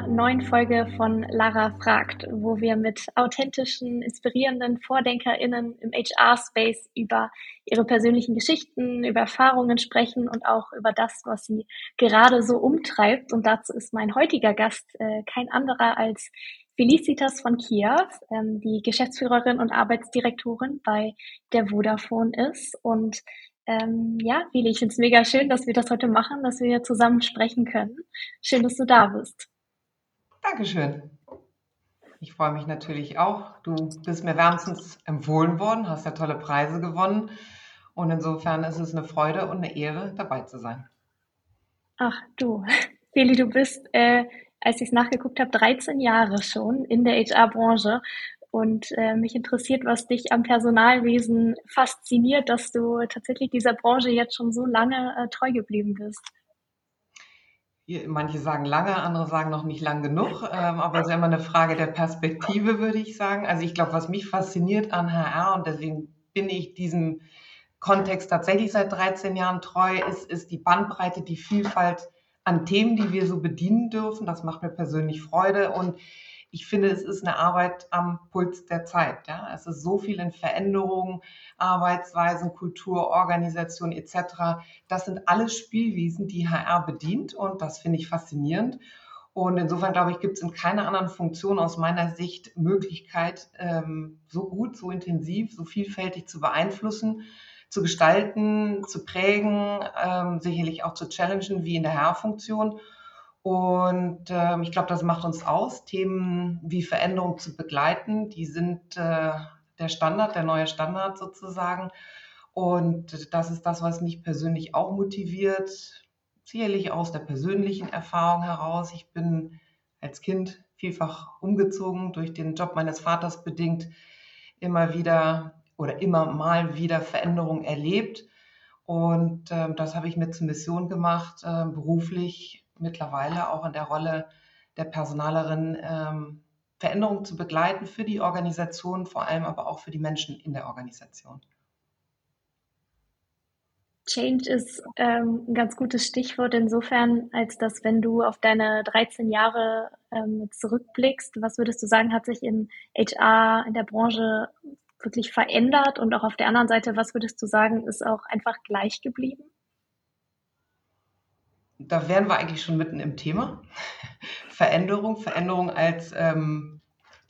einer neuen Folge von Lara fragt, wo wir mit authentischen, inspirierenden VordenkerInnen im HR-Space über ihre persönlichen Geschichten, über Erfahrungen sprechen und auch über das, was sie gerade so umtreibt. Und dazu ist mein heutiger Gast äh, kein anderer als Felicitas von Kiew, ähm, die Geschäftsführerin und Arbeitsdirektorin bei der Vodafone ist. Und ähm, ja, Feli, ich finde es mega schön, dass wir das heute machen, dass wir zusammen sprechen können. Schön, dass du da bist. Dankeschön. Ich freue mich natürlich auch. Du bist mir wärmstens empfohlen worden, hast ja tolle Preise gewonnen. Und insofern ist es eine Freude und eine Ehre, dabei zu sein. Ach du, Feli, du bist, äh, als ich es nachgeguckt habe, 13 Jahre schon in der HR-Branche und äh, mich interessiert, was dich am Personalwesen fasziniert, dass du tatsächlich dieser Branche jetzt schon so lange äh, treu geblieben bist. Manche sagen lange, andere sagen noch nicht lang genug, ähm, aber es ist immer eine Frage der Perspektive, würde ich sagen. Also ich glaube, was mich fasziniert an HR und deswegen bin ich diesem Kontext tatsächlich seit 13 Jahren treu, ist, ist die Bandbreite, die Vielfalt an Themen, die wir so bedienen dürfen. Das macht mir persönlich Freude und ich finde, es ist eine Arbeit am Puls der Zeit. Ja? Es ist so viel in Veränderungen, Arbeitsweisen, Kultur, Organisation etc. Das sind alles Spielwiesen, die HR bedient und das finde ich faszinierend. Und insofern glaube ich, gibt es in keiner anderen Funktion aus meiner Sicht Möglichkeit, ähm, so gut, so intensiv, so vielfältig zu beeinflussen, zu gestalten, zu prägen, ähm, sicherlich auch zu challengen wie in der HR-Funktion. Und ähm, ich glaube, das macht uns aus, Themen wie Veränderung zu begleiten. Die sind äh, der Standard, der neue Standard sozusagen. Und das ist das, was mich persönlich auch motiviert, sicherlich aus der persönlichen Erfahrung heraus. Ich bin als Kind vielfach umgezogen, durch den Job meines Vaters bedingt, immer wieder oder immer mal wieder Veränderungen erlebt. Und äh, das habe ich mir zur Mission gemacht, äh, beruflich mittlerweile auch in der Rolle der Personalerin ähm, Veränderungen zu begleiten für die Organisation, vor allem aber auch für die Menschen in der Organisation. Change ist ähm, ein ganz gutes Stichwort insofern, als dass wenn du auf deine 13 Jahre ähm, zurückblickst, was würdest du sagen, hat sich in HR, in der Branche wirklich verändert? Und auch auf der anderen Seite, was würdest du sagen, ist auch einfach gleich geblieben? Da wären wir eigentlich schon mitten im Thema. Veränderung, Veränderung als ähm,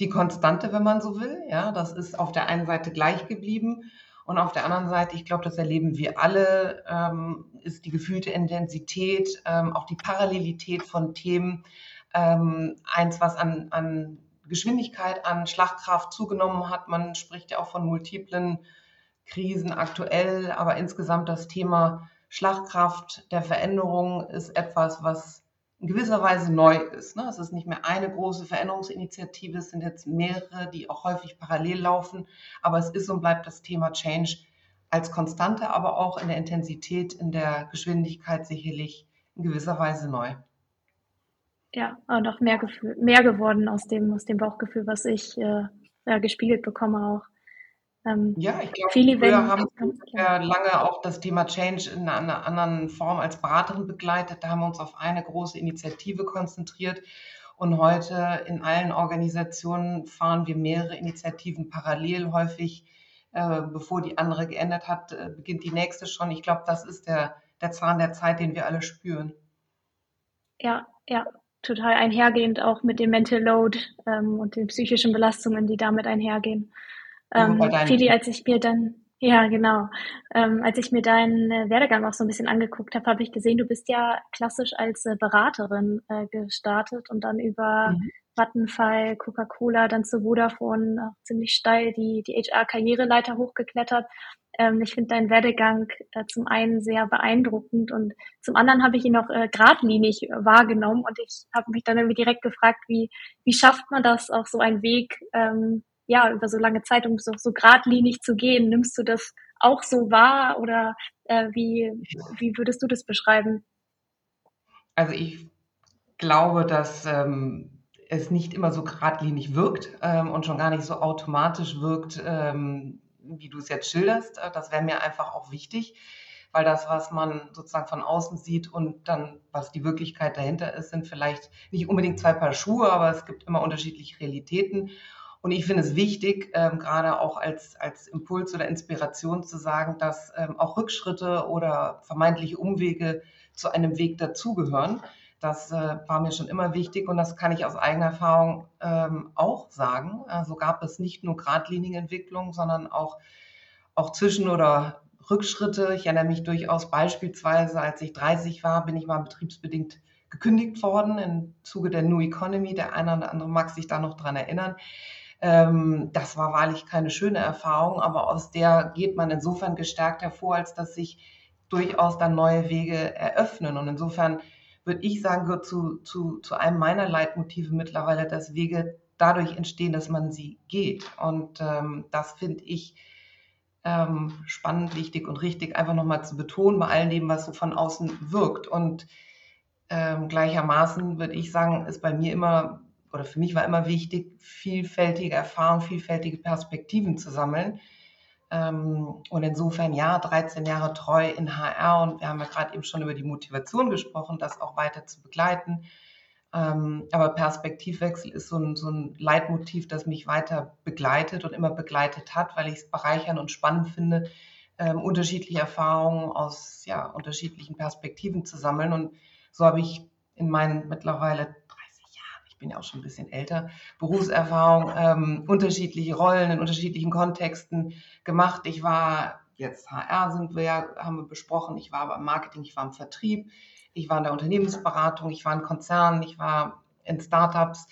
die Konstante, wenn man so will. Ja, das ist auf der einen Seite gleich geblieben und auf der anderen Seite, ich glaube, das erleben wir alle, ähm, ist die gefühlte Intensität, ähm, auch die Parallelität von Themen, ähm, eins, was an, an Geschwindigkeit, an Schlagkraft zugenommen hat. Man spricht ja auch von multiplen Krisen aktuell, aber insgesamt das Thema Schlagkraft der Veränderung ist etwas, was in gewisser Weise neu ist. Ne? Es ist nicht mehr eine große Veränderungsinitiative, es sind jetzt mehrere, die auch häufig parallel laufen, aber es ist und bleibt das Thema Change als Konstante, aber auch in der Intensität, in der Geschwindigkeit sicherlich in gewisser Weise neu. Ja, und auch mehr, Gefühl, mehr geworden aus dem, aus dem Bauchgefühl, was ich äh, ja, gespiegelt bekomme auch. Ähm, ja, ich glaube, viele früher haben wir lange auch das Thema Change in einer anderen Form als Beraterin begleitet. Da haben wir uns auf eine große Initiative konzentriert. Und heute in allen Organisationen fahren wir mehrere Initiativen parallel. Häufig, äh, bevor die andere geändert hat, äh, beginnt die nächste schon. Ich glaube, das ist der, der Zahn der Zeit, den wir alle spüren. Ja, ja, total einhergehend auch mit dem Mental Load ähm, und den psychischen Belastungen, die damit einhergehen. Ähm, Fili, als ich mir dann, ja genau, ähm, als ich mir deinen äh, Werdegang auch so ein bisschen angeguckt habe, habe ich gesehen, du bist ja klassisch als äh, Beraterin äh, gestartet und dann über mhm. Vattenfall, Coca-Cola, dann zu Vodafone auch ziemlich steil die, die HR-Karriereleiter hochgeklettert. Ähm, ich finde deinen Werdegang äh, zum einen sehr beeindruckend und zum anderen habe ich ihn auch äh, geradlinig wahrgenommen und ich habe mich dann irgendwie direkt gefragt, wie, wie schafft man das, auch so einen Weg ähm, ja, über so lange Zeit, um so, so geradlinig zu gehen. Nimmst du das auch so wahr oder äh, wie, wie würdest du das beschreiben? Also ich glaube, dass ähm, es nicht immer so geradlinig wirkt ähm, und schon gar nicht so automatisch wirkt, ähm, wie du es jetzt schilderst. Äh, das wäre mir einfach auch wichtig. weil das, was man sozusagen von außen sieht und dann, was die Wirklichkeit dahinter ist, sind vielleicht nicht unbedingt zwei Paar Schuhe, aber es gibt immer unterschiedliche Realitäten. Und ich finde es wichtig, ähm, gerade auch als, als Impuls oder Inspiration zu sagen, dass ähm, auch Rückschritte oder vermeintliche Umwege zu einem Weg dazugehören. Das äh, war mir schon immer wichtig und das kann ich aus eigener Erfahrung ähm, auch sagen. Also gab es nicht nur Gradlinienentwicklung, sondern auch, auch Zwischen- oder Rückschritte. Ich erinnere mich durchaus beispielsweise, als ich 30 war, bin ich mal betriebsbedingt gekündigt worden im Zuge der New Economy. Der eine oder andere mag sich da noch dran erinnern. Ähm, das war wahrlich keine schöne Erfahrung, aber aus der geht man insofern gestärkt hervor, als dass sich durchaus dann neue Wege eröffnen. Und insofern würde ich sagen, gehört zu, zu, zu einem meiner Leitmotive mittlerweile, dass Wege dadurch entstehen, dass man sie geht. Und ähm, das finde ich ähm, spannend, wichtig und richtig, einfach nochmal zu betonen bei all dem, was so von außen wirkt. Und ähm, gleichermaßen würde ich sagen, ist bei mir immer, oder für mich war immer wichtig, vielfältige Erfahrungen, vielfältige Perspektiven zu sammeln ähm, und insofern ja, 13 Jahre treu in HR und wir haben ja gerade eben schon über die Motivation gesprochen, das auch weiter zu begleiten. Ähm, aber Perspektivwechsel ist so ein, so ein Leitmotiv, das mich weiter begleitet und immer begleitet hat, weil ich es bereichern und spannend finde, ähm, unterschiedliche Erfahrungen aus ja, unterschiedlichen Perspektiven zu sammeln. Und so habe ich in meinen mittlerweile bin ja auch schon ein bisschen älter, Berufserfahrung, ähm, unterschiedliche Rollen in unterschiedlichen Kontexten gemacht. Ich war jetzt HR sind wir ja, haben wir besprochen. Ich war beim Marketing, ich war im Vertrieb, ich war in der Unternehmensberatung, ich war in Konzernen, ich war in Startups.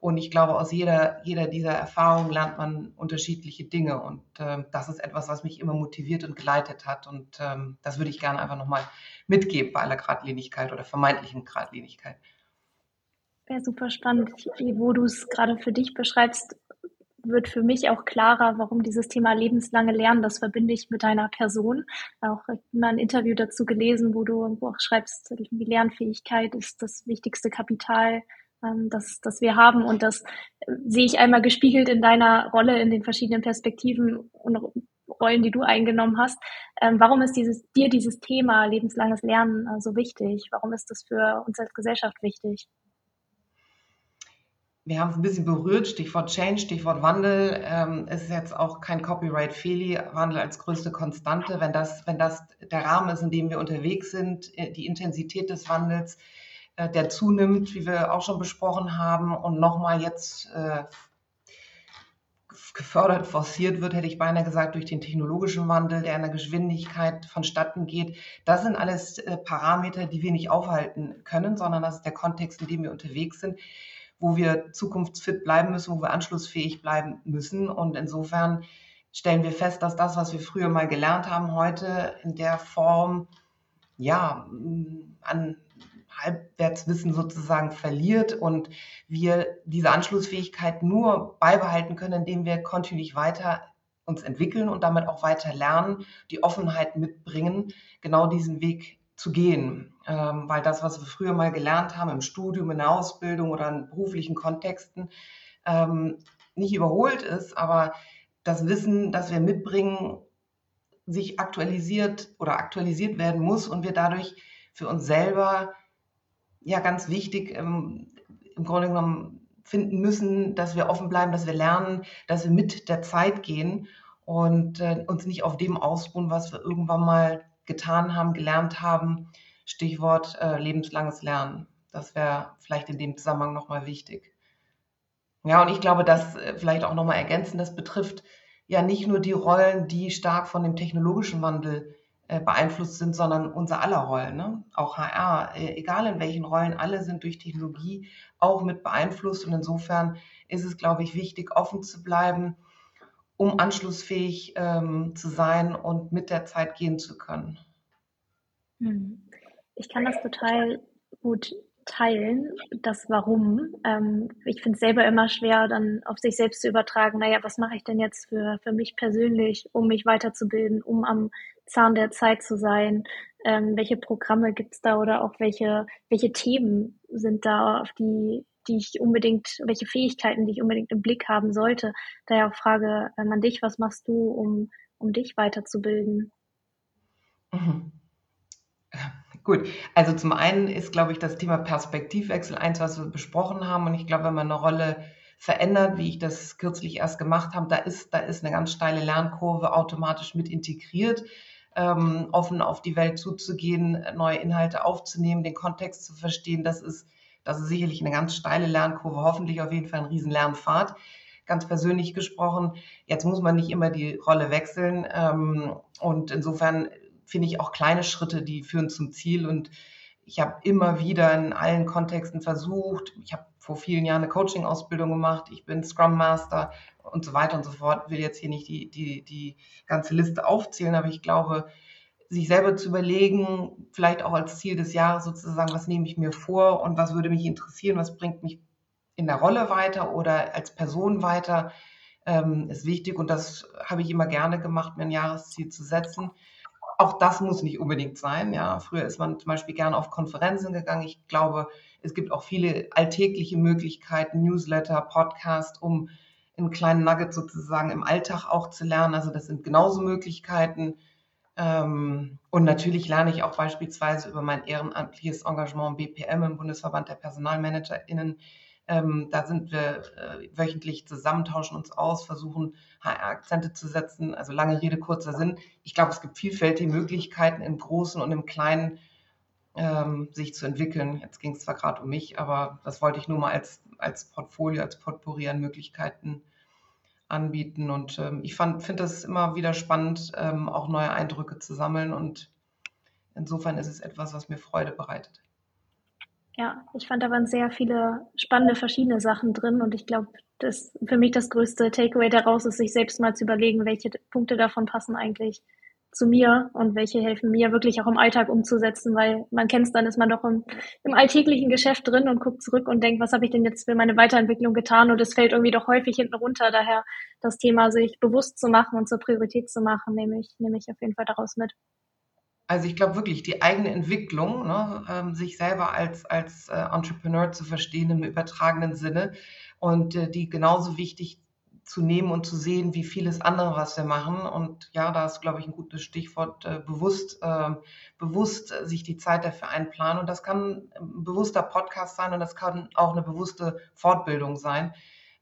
Und ich glaube, aus jeder, jeder dieser Erfahrungen lernt man unterschiedliche Dinge. Und äh, das ist etwas, was mich immer motiviert und geleitet hat. Und ähm, das würde ich gerne einfach nochmal mitgeben bei aller Gradlinigkeit oder vermeintlichen Gradlinigkeit. Ja, super spannend. Wo du es gerade für dich beschreibst, wird für mich auch klarer, warum dieses Thema lebenslange Lernen, das verbinde ich mit deiner Person. Auch mal ein Interview dazu gelesen, wo du auch schreibst, die Lernfähigkeit ist das wichtigste Kapital, ähm, das, das wir haben. Und das äh, sehe ich einmal gespiegelt in deiner Rolle, in den verschiedenen Perspektiven und Rollen, die du eingenommen hast. Ähm, warum ist dieses, dir dieses Thema lebenslanges Lernen äh, so wichtig? Warum ist das für uns als Gesellschaft wichtig? Wir haben es ein bisschen berührt, Stichwort Change, Stichwort Wandel. Ähm, ist jetzt auch kein Copyright-Fehli, Wandel als größte Konstante. Wenn das, wenn das der Rahmen ist, in dem wir unterwegs sind, äh, die Intensität des Wandels, äh, der zunimmt, wie wir auch schon besprochen haben, und nochmal jetzt äh, gefördert, forciert wird, hätte ich beinahe gesagt, durch den technologischen Wandel, der in der Geschwindigkeit vonstatten geht. Das sind alles äh, Parameter, die wir nicht aufhalten können, sondern das ist der Kontext, in dem wir unterwegs sind wo wir zukunftsfit bleiben müssen, wo wir anschlussfähig bleiben müssen. Und insofern stellen wir fest, dass das, was wir früher mal gelernt haben, heute in der Form ja an Halbwertswissen sozusagen verliert und wir diese Anschlussfähigkeit nur beibehalten können, indem wir kontinuierlich weiter uns entwickeln und damit auch weiter lernen, die Offenheit mitbringen, genau diesen Weg zu gehen, ähm, weil das, was wir früher mal gelernt haben im Studium, in der Ausbildung oder in beruflichen Kontexten, ähm, nicht überholt ist, aber das Wissen, das wir mitbringen, sich aktualisiert oder aktualisiert werden muss und wir dadurch für uns selber ja ganz wichtig ähm, im Grunde genommen finden müssen, dass wir offen bleiben, dass wir lernen, dass wir mit der Zeit gehen und äh, uns nicht auf dem ausruhen, was wir irgendwann mal getan haben, gelernt haben. Stichwort äh, lebenslanges Lernen. Das wäre vielleicht in dem Zusammenhang nochmal wichtig. Ja, und ich glaube, das äh, vielleicht auch nochmal ergänzen, das betrifft ja nicht nur die Rollen, die stark von dem technologischen Wandel äh, beeinflusst sind, sondern unser aller Rollen. Ne? Auch HR, äh, egal in welchen Rollen, alle sind durch Technologie auch mit beeinflusst. Und insofern ist es, glaube ich, wichtig, offen zu bleiben um anschlussfähig ähm, zu sein und mit der Zeit gehen zu können. Hm. Ich kann das total gut teilen, das Warum. Ähm, ich finde es selber immer schwer, dann auf sich selbst zu übertragen, naja, was mache ich denn jetzt für, für mich persönlich, um mich weiterzubilden, um am Zahn der Zeit zu sein? Ähm, welche Programme gibt es da oder auch welche, welche Themen sind da, auf die die ich unbedingt, welche Fähigkeiten, die ich unbedingt im Blick haben sollte. Daher auch Frage ähm, an dich, was machst du, um, um dich weiterzubilden? Mhm. Gut, also zum einen ist, glaube ich, das Thema Perspektivwechsel eins, was wir besprochen haben. Und ich glaube, wenn man eine Rolle verändert, wie ich das kürzlich erst gemacht habe, da ist, da ist eine ganz steile Lernkurve automatisch mit integriert. Ähm, offen auf die Welt zuzugehen, neue Inhalte aufzunehmen, den Kontext zu verstehen, das ist, das ist sicherlich eine ganz steile Lernkurve, hoffentlich auf jeden Fall ein riesen Lernpfad. Ganz persönlich gesprochen, jetzt muss man nicht immer die Rolle wechseln. Ähm, und insofern finde ich auch kleine Schritte, die führen zum Ziel. Und ich habe immer wieder in allen Kontexten versucht, ich habe vor vielen Jahren eine Coaching-Ausbildung gemacht, ich bin Scrum Master und so weiter und so fort. Will jetzt hier nicht die, die, die ganze Liste aufzählen, aber ich glaube, sich selber zu überlegen, vielleicht auch als Ziel des Jahres sozusagen, was nehme ich mir vor und was würde mich interessieren, was bringt mich in der Rolle weiter oder als Person weiter, ähm, ist wichtig und das habe ich immer gerne gemacht, mir ein Jahresziel zu setzen auch das muss nicht unbedingt sein. Ja, früher ist man zum Beispiel gerne auf Konferenzen gegangen. Ich glaube, es gibt auch viele alltägliche Möglichkeiten, Newsletter, Podcast, um einen kleinen Nugget sozusagen im Alltag auch zu lernen. Also das sind genauso Möglichkeiten. Ähm, und natürlich lerne ich auch beispielsweise über mein ehrenamtliches Engagement BPM im Bundesverband der PersonalmanagerInnen ähm, da sind wir äh, wöchentlich zusammen, tauschen uns aus, versuchen HR-Akzente zu setzen. Also lange Rede, kurzer Sinn. Ich glaube, es gibt vielfältige Möglichkeiten im Großen und im Kleinen ähm, sich zu entwickeln. Jetzt ging es zwar gerade um mich, aber das wollte ich nur mal als, als Portfolio, als Potpourri an Möglichkeiten anbieten. Und ähm, ich finde das immer wieder spannend, ähm, auch neue Eindrücke zu sammeln. Und insofern ist es etwas, was mir Freude bereitet. Ja, ich fand, da waren sehr viele spannende verschiedene Sachen drin und ich glaube, das für mich das größte Takeaway daraus ist, sich selbst mal zu überlegen, welche Punkte davon passen eigentlich zu mir und welche helfen mir wirklich auch im Alltag umzusetzen, weil man kennt es, dann ist man doch im, im alltäglichen Geschäft drin und guckt zurück und denkt, was habe ich denn jetzt für meine Weiterentwicklung getan und es fällt irgendwie doch häufig hinten runter. Daher das Thema sich bewusst zu machen und zur Priorität zu machen, nehme ich, nehme ich auf jeden Fall daraus mit. Also ich glaube wirklich, die eigene Entwicklung, ne, ähm, sich selber als, als äh, Entrepreneur zu verstehen im übertragenen Sinne und äh, die genauso wichtig zu nehmen und zu sehen, wie vieles andere, was wir machen. Und ja, da ist, glaube ich, ein gutes Stichwort, äh, bewusst, ähm, bewusst äh, sich die Zeit dafür einplanen. Und das kann ein bewusster Podcast sein und das kann auch eine bewusste Fortbildung sein.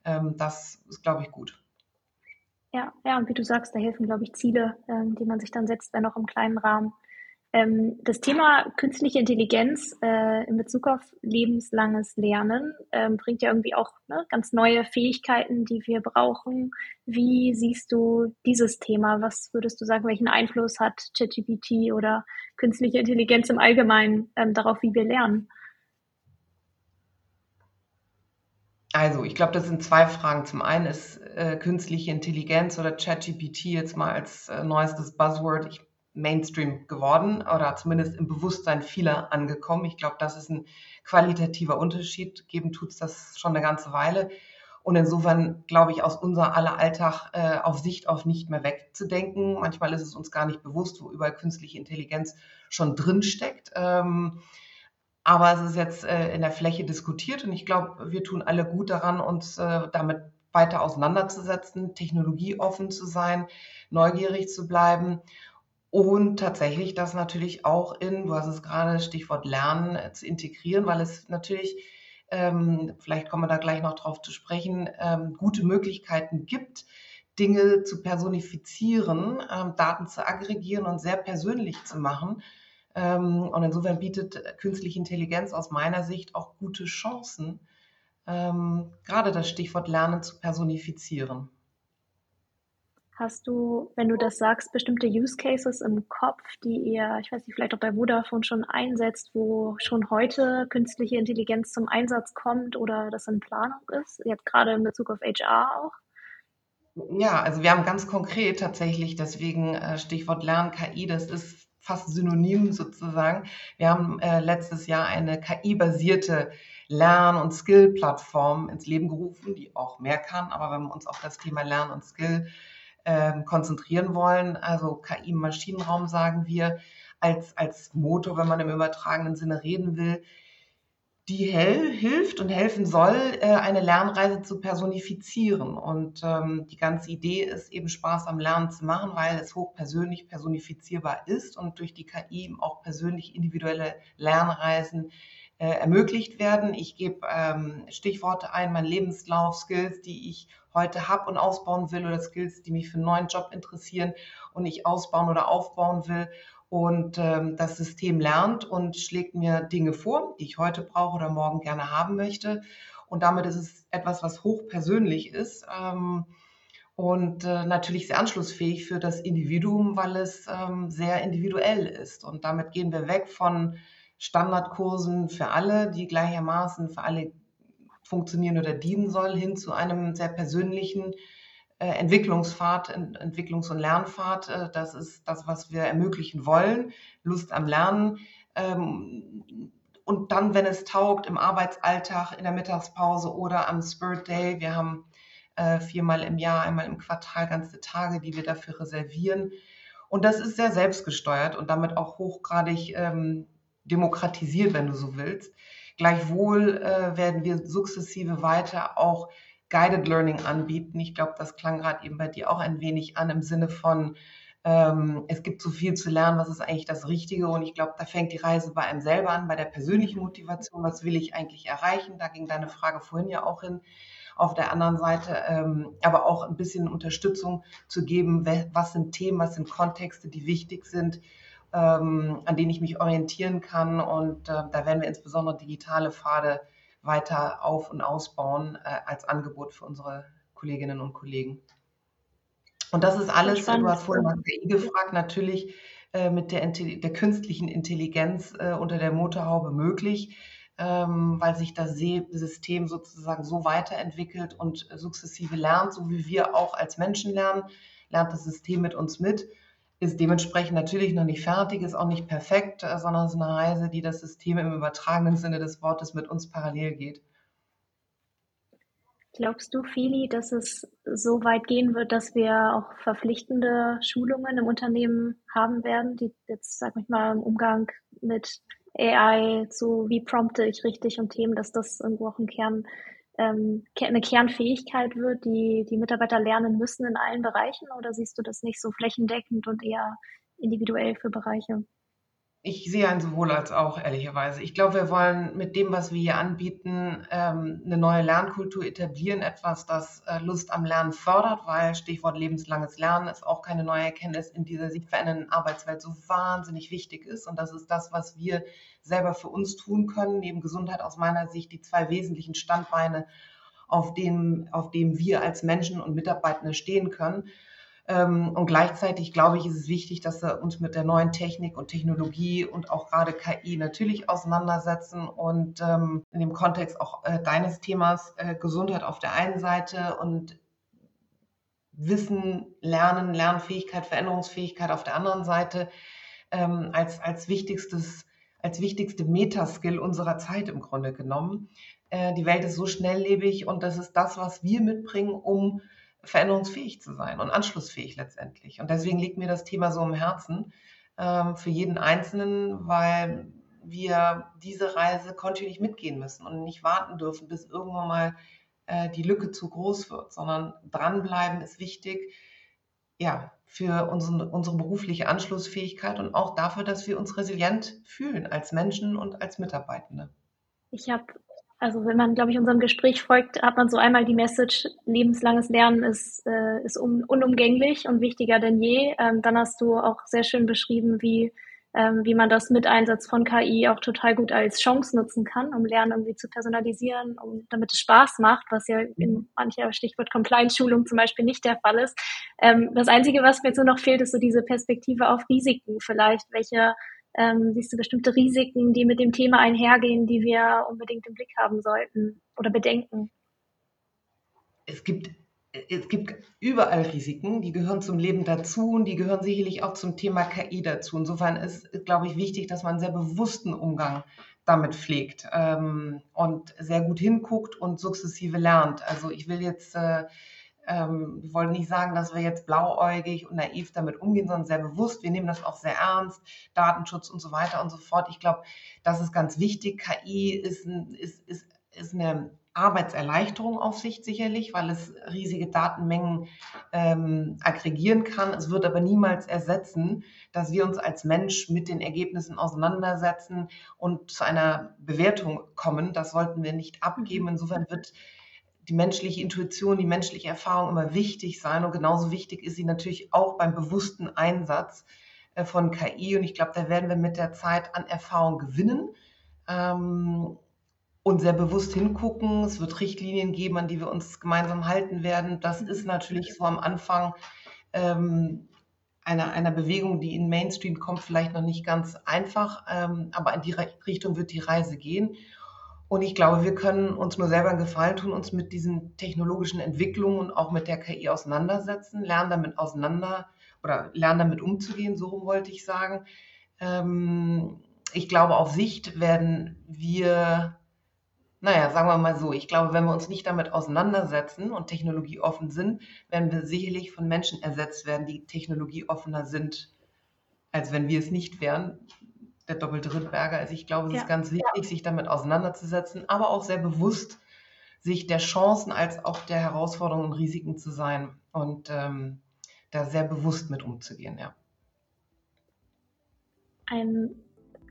Ähm, das ist, glaube ich, gut. Ja, ja, und wie du sagst, da helfen, glaube ich, Ziele, ähm, die man sich dann setzt, wenn auch im kleinen Rahmen. Ähm, das Thema künstliche Intelligenz äh, in Bezug auf lebenslanges Lernen ähm, bringt ja irgendwie auch ne, ganz neue Fähigkeiten, die wir brauchen. Wie siehst du dieses Thema? Was würdest du sagen, welchen Einfluss hat ChatGPT oder künstliche Intelligenz im Allgemeinen ähm, darauf, wie wir lernen? Also, ich glaube, das sind zwei Fragen. Zum einen ist äh, künstliche Intelligenz oder ChatGPT jetzt mal als äh, neuestes Buzzword. Ich Mainstream geworden oder zumindest im Bewusstsein vieler angekommen. Ich glaube, das ist ein qualitativer Unterschied. Geben tut es das schon eine ganze Weile. Und insofern glaube ich, aus unser aller Alltag äh, auf Sicht auf nicht mehr wegzudenken. Manchmal ist es uns gar nicht bewusst, wo überall künstliche Intelligenz schon drin steckt. Ähm, aber es ist jetzt äh, in der Fläche diskutiert und ich glaube, wir tun alle gut daran, uns äh, damit weiter auseinanderzusetzen, technologieoffen zu sein, neugierig zu bleiben und tatsächlich das natürlich auch in, du hast es gerade Stichwort Lernen, äh, zu integrieren, weil es natürlich, ähm, vielleicht kommen wir da gleich noch drauf zu sprechen, ähm, gute Möglichkeiten gibt, Dinge zu personifizieren, ähm, Daten zu aggregieren und sehr persönlich zu machen. Ähm, und insofern bietet künstliche Intelligenz aus meiner Sicht auch gute Chancen, ähm, gerade das Stichwort Lernen zu personifizieren. Hast du, wenn du das sagst, bestimmte Use Cases im Kopf, die ihr, ich weiß nicht, vielleicht auch bei Vodafone schon einsetzt, wo schon heute künstliche Intelligenz zum Einsatz kommt oder das in Planung ist? Jetzt gerade in Bezug auf HR auch? Ja, also wir haben ganz konkret tatsächlich, deswegen äh, Stichwort Lernen KI, das ist fast synonym sozusagen. Wir haben äh, letztes Jahr eine KI-basierte Lern- und Skill-Plattform ins Leben gerufen, die auch mehr kann, aber wenn wir uns auf das Thema Lern und Skill ähm, konzentrieren wollen. Also KI im Maschinenraum sagen wir als, als Motor, wenn man im übertragenen Sinne reden will. die hilft und helfen soll, äh, eine Lernreise zu personifizieren. Und ähm, die ganze Idee ist eben Spaß am Lernen zu machen, weil es hochpersönlich personifizierbar ist und durch die KI auch persönlich individuelle Lernreisen äh, ermöglicht werden. Ich gebe ähm, Stichworte ein, mein Lebenslauf, Skills, die ich heute habe und ausbauen will oder Skills, die mich für einen neuen Job interessieren und ich ausbauen oder aufbauen will. Und ähm, das System lernt und schlägt mir Dinge vor, die ich heute brauche oder morgen gerne haben möchte. Und damit ist es etwas, was hochpersönlich ist ähm, und äh, natürlich sehr anschlussfähig für das Individuum, weil es ähm, sehr individuell ist. Und damit gehen wir weg von Standardkursen für alle, die gleichermaßen für alle funktionieren oder dienen soll, hin zu einem sehr persönlichen äh, Entwicklungspfad, Entwicklungs- und Lernpfad. Äh, das ist das, was wir ermöglichen wollen. Lust am Lernen. Ähm, und dann, wenn es taugt, im Arbeitsalltag, in der Mittagspause oder am Spirit Day. Wir haben äh, viermal im Jahr, einmal im Quartal ganze Tage, die wir dafür reservieren. Und das ist sehr selbstgesteuert und damit auch hochgradig ähm, demokratisiert, wenn du so willst. Gleichwohl äh, werden wir sukzessive weiter auch Guided Learning anbieten. Ich glaube, das klang gerade eben bei dir auch ein wenig an im Sinne von, ähm, es gibt so viel zu lernen, was ist eigentlich das Richtige? Und ich glaube, da fängt die Reise bei einem selber an, bei der persönlichen Motivation. Was will ich eigentlich erreichen? Da ging deine Frage vorhin ja auch hin. Auf der anderen Seite ähm, aber auch ein bisschen Unterstützung zu geben, was sind Themen, was sind Kontexte, die wichtig sind, ähm, an denen ich mich orientieren kann. Und äh, da werden wir insbesondere digitale Pfade weiter auf- und ausbauen äh, als Angebot für unsere Kolleginnen und Kollegen. Und das ist alles, Spannend. du hast vorhin nach KI gefragt, natürlich äh, mit der, der, künstlichen Intelligenz äh, unter der Motorhaube möglich, ähm, weil sich das System sozusagen so weiterentwickelt und sukzessive lernt, so wie wir auch als Menschen lernen, lernt das System mit uns mit ist dementsprechend natürlich noch nicht fertig, ist auch nicht perfekt, äh, sondern es ist eine Reise, die das System im übertragenen Sinne des Wortes mit uns parallel geht. Glaubst du, Fili, dass es so weit gehen wird, dass wir auch verpflichtende Schulungen im Unternehmen haben werden, die jetzt, sag ich mal, im Umgang mit AI, so wie prompte ich richtig und Themen, dass das irgendwo auch ein Kern ähm, eine Kernfähigkeit wird, die die Mitarbeiter lernen müssen in allen Bereichen? Oder siehst du das nicht so flächendeckend und eher individuell für Bereiche? Ich sehe ein sowohl als auch, ehrlicherweise. Ich glaube, wir wollen mit dem, was wir hier anbieten, ähm, eine neue Lernkultur etablieren, etwas, das äh, Lust am Lernen fördert, weil Stichwort lebenslanges Lernen ist auch keine neue Erkenntnis in dieser sich verändernden Arbeitswelt so wahnsinnig wichtig ist. Und das ist das, was wir selber für uns tun können, neben Gesundheit aus meiner Sicht die zwei wesentlichen Standbeine, auf denen, auf denen wir als Menschen und Mitarbeitende stehen können. Ähm, und gleichzeitig glaube ich, ist es wichtig, dass wir uns mit der neuen Technik und Technologie und auch gerade KI natürlich auseinandersetzen und ähm, in dem Kontext auch äh, deines Themas äh, Gesundheit auf der einen Seite und Wissen, Lernen, Lernfähigkeit, Veränderungsfähigkeit auf der anderen Seite ähm, als, als wichtigstes als wichtigste Metaskill unserer Zeit im Grunde genommen. Äh, die Welt ist so schnelllebig und das ist das, was wir mitbringen, um veränderungsfähig zu sein und anschlussfähig letztendlich. Und deswegen liegt mir das Thema so im Herzen ähm, für jeden Einzelnen, weil wir diese Reise kontinuierlich mitgehen müssen und nicht warten dürfen, bis irgendwann mal äh, die Lücke zu groß wird, sondern dranbleiben ist wichtig, ja, für unsere, unsere berufliche Anschlussfähigkeit und auch dafür, dass wir uns resilient fühlen als Menschen und als Mitarbeitende. Ich habe also wenn man, glaube ich, unserem Gespräch folgt, hat man so einmal die Message, lebenslanges Lernen ist, äh, ist un unumgänglich und wichtiger denn je. Ähm, dann hast du auch sehr schön beschrieben, wie, ähm, wie man das mit Einsatz von KI auch total gut als Chance nutzen kann, um Lernen irgendwie zu personalisieren, um, damit es Spaß macht, was ja in mancher Stichwort Compliance-Schulung zum Beispiel nicht der Fall ist. Ähm, das Einzige, was mir jetzt nur noch fehlt, ist so diese Perspektive auf Risiken vielleicht, welche ähm, siehst du bestimmte Risiken, die mit dem Thema einhergehen, die wir unbedingt im Blick haben sollten oder bedenken? Es gibt, es gibt überall Risiken, die gehören zum Leben dazu und die gehören sicherlich auch zum Thema KI dazu. Insofern ist, glaube ich, wichtig, dass man einen sehr bewussten Umgang damit pflegt ähm, und sehr gut hinguckt und sukzessive lernt. Also ich will jetzt äh, Ähm, wir wollen nicht sagen, dass wir jetzt blauäugig und naiv damit umgehen, sondern sehr bewusst. Wir nehmen das auch sehr ernst, Datenschutz und so weiter und so fort. Ich glaube, das ist ganz wichtig. KI ist, ein, ist, ist, ist eine Arbeitserleichterung auf sich sicherlich, weil es riesige Datenmengen ähm, aggregieren kann. Es wird aber niemals ersetzen, dass wir uns als Mensch mit den Ergebnissen auseinandersetzen und zu einer Bewertung kommen. Das sollten wir nicht abgeben. Mhm. Insofern wird die menschliche Intuition, die menschliche Erfahrung immer wichtig sein und genauso wichtig ist sie natürlich auch beim bewussten Einsatz äh, von KI. Und ich glaube, da werden wir mit der Zeit an Erfahrung gewinnen. Ähm, und sehr bewusst hingucken. Es wird Richtlinien geben, an die wir uns gemeinsam halten werden. Das ist natürlich so am Anfang ähm, einer, einer Bewegung, die in Mainstream kommt, vielleicht noch nicht ganz einfach, ähm, aber in die Richtung wird die Reise gehen. Und ich glaube, wir können uns nur selber einen Gefallen tun, uns mit diesen technologischen Entwicklungen und auch mit der KI auseinandersetzen, lernen damit auseinander oder lernen damit umzugehen, so wollte ich sagen. Ähm, ich glaube, auf Sicht werden wir naja, sagen wir mal so, ich glaube, wenn wir uns nicht damit auseinandersetzen und technologieoffen sind, werden wir sicherlich von Menschen ersetzt werden, die technologieoffener sind, als wenn wir es nicht wären. Der doppelte Rittberger. Also ich glaube, es ja. ist ganz wichtig, sich damit auseinanderzusetzen, aber auch sehr bewusst, sich der Chancen als auch der Herausforderungen und Risiken zu sein und ähm, da sehr bewusst mit umzugehen, ja. Ein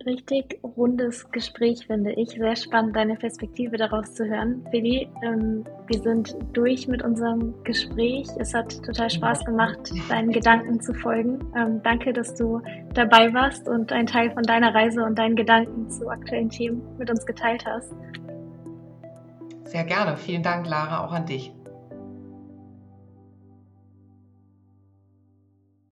richtig rundes Gespräch, finde ich. Sehr spannend, deine Perspektive daraus zu hören. Feli, ähm, wir sind durch mit unserem Gespräch. Es hat total Spaß gemacht, deinen Gedanken zu folgen. Ähm, danke, dass du dabei warst und einen Teil von deiner Reise und deinen Gedanken zu aktuellen Themen mit uns geteilt hast. Sehr gerne. Vielen Dank, Lara, auch an dich.